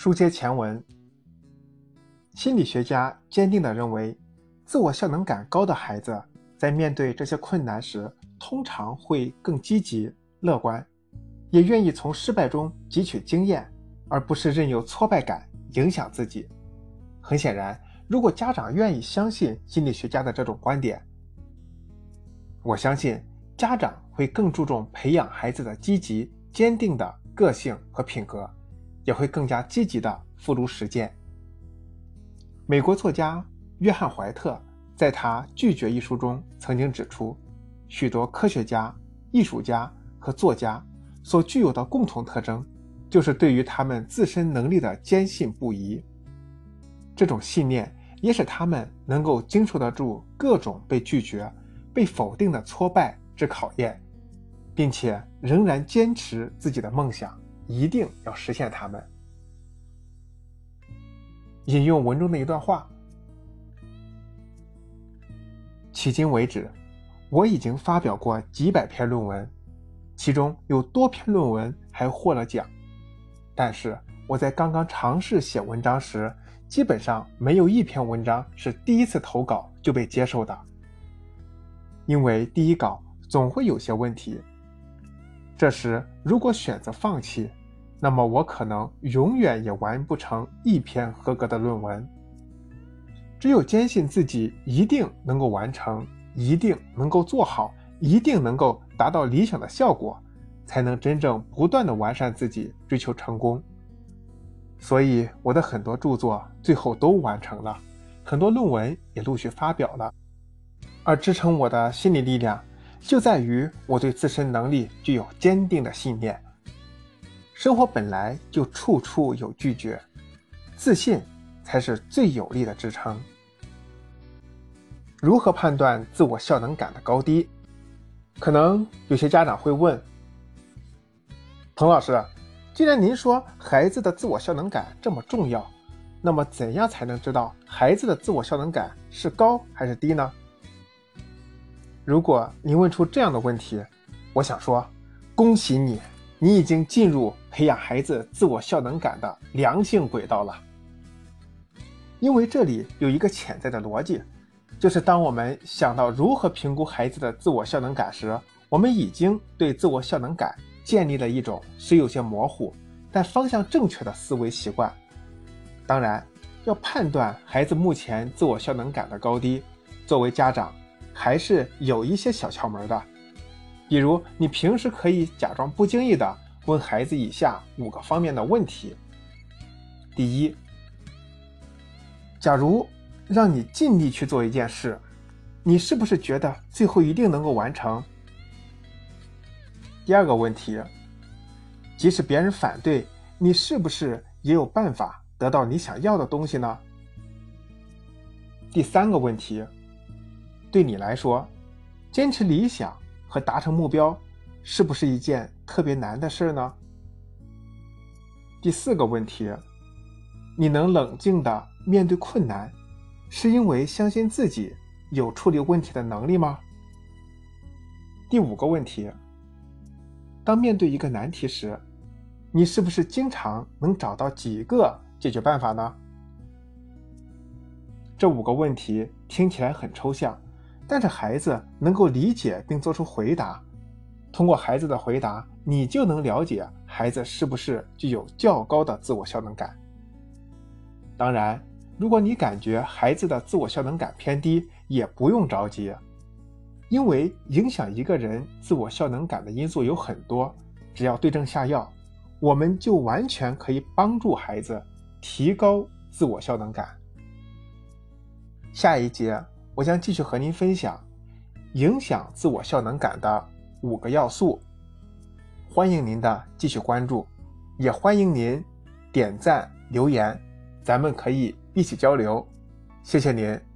书接前文，心理学家坚定地认为，自我效能感高的孩子在面对这些困难时，通常会更积极、乐观，也愿意从失败中汲取经验，而不是任由挫败感影响自己。很显然，如果家长愿意相信心理学家的这种观点，我相信家长会更注重培养孩子的积极、坚定的个性和品格。也会更加积极地付诸实践。美国作家约翰·怀特在他《拒绝》一书中曾经指出，许多科学家、艺术家和作家所具有的共同特征，就是对于他们自身能力的坚信不疑。这种信念也使他们能够经受得住各种被拒绝、被否定的挫败之考验，并且仍然坚持自己的梦想。一定要实现它们。引用文中的一段话：迄今为止，我已经发表过几百篇论文，其中有多篇论文还获了奖。但是我在刚刚尝试写文章时，基本上没有一篇文章是第一次投稿就被接受的，因为第一稿总会有些问题。这时，如果选择放弃，那么我可能永远也完不成一篇合格的论文。只有坚信自己一定能够完成，一定能够做好，一定能够达到理想的效果，才能真正不断的完善自己，追求成功。所以我的很多著作最后都完成了，很多论文也陆续发表了。而支撑我的心理力量，就在于我对自身能力具有坚定的信念。生活本来就处处有拒绝，自信才是最有力的支撑。如何判断自我效能感的高低？可能有些家长会问：彭老师，既然您说孩子的自我效能感这么重要，那么怎样才能知道孩子的自我效能感是高还是低呢？如果您问出这样的问题，我想说，恭喜你。你已经进入培养孩子自我效能感的良性轨道了，因为这里有一个潜在的逻辑，就是当我们想到如何评估孩子的自我效能感时，我们已经对自我效能感建立了一种虽有些模糊，但方向正确的思维习惯。当然，要判断孩子目前自我效能感的高低，作为家长还是有一些小窍门的。比如，你平时可以假装不经意的问孩子以下五个方面的问题：第一，假如让你尽力去做一件事，你是不是觉得最后一定能够完成？第二个问题，即使别人反对，你是不是也有办法得到你想要的东西呢？第三个问题，对你来说，坚持理想。和达成目标是不是一件特别难的事呢？第四个问题，你能冷静的面对困难，是因为相信自己有处理问题的能力吗？第五个问题，当面对一个难题时，你是不是经常能找到几个解决办法呢？这五个问题听起来很抽象。但是孩子能够理解并做出回答，通过孩子的回答，你就能了解孩子是不是具有较高的自我效能感。当然，如果你感觉孩子的自我效能感偏低，也不用着急，因为影响一个人自我效能感的因素有很多，只要对症下药，我们就完全可以帮助孩子提高自我效能感。下一节。我将继续和您分享影响自我效能感的五个要素，欢迎您的继续关注，也欢迎您点赞留言，咱们可以一起交流，谢谢您。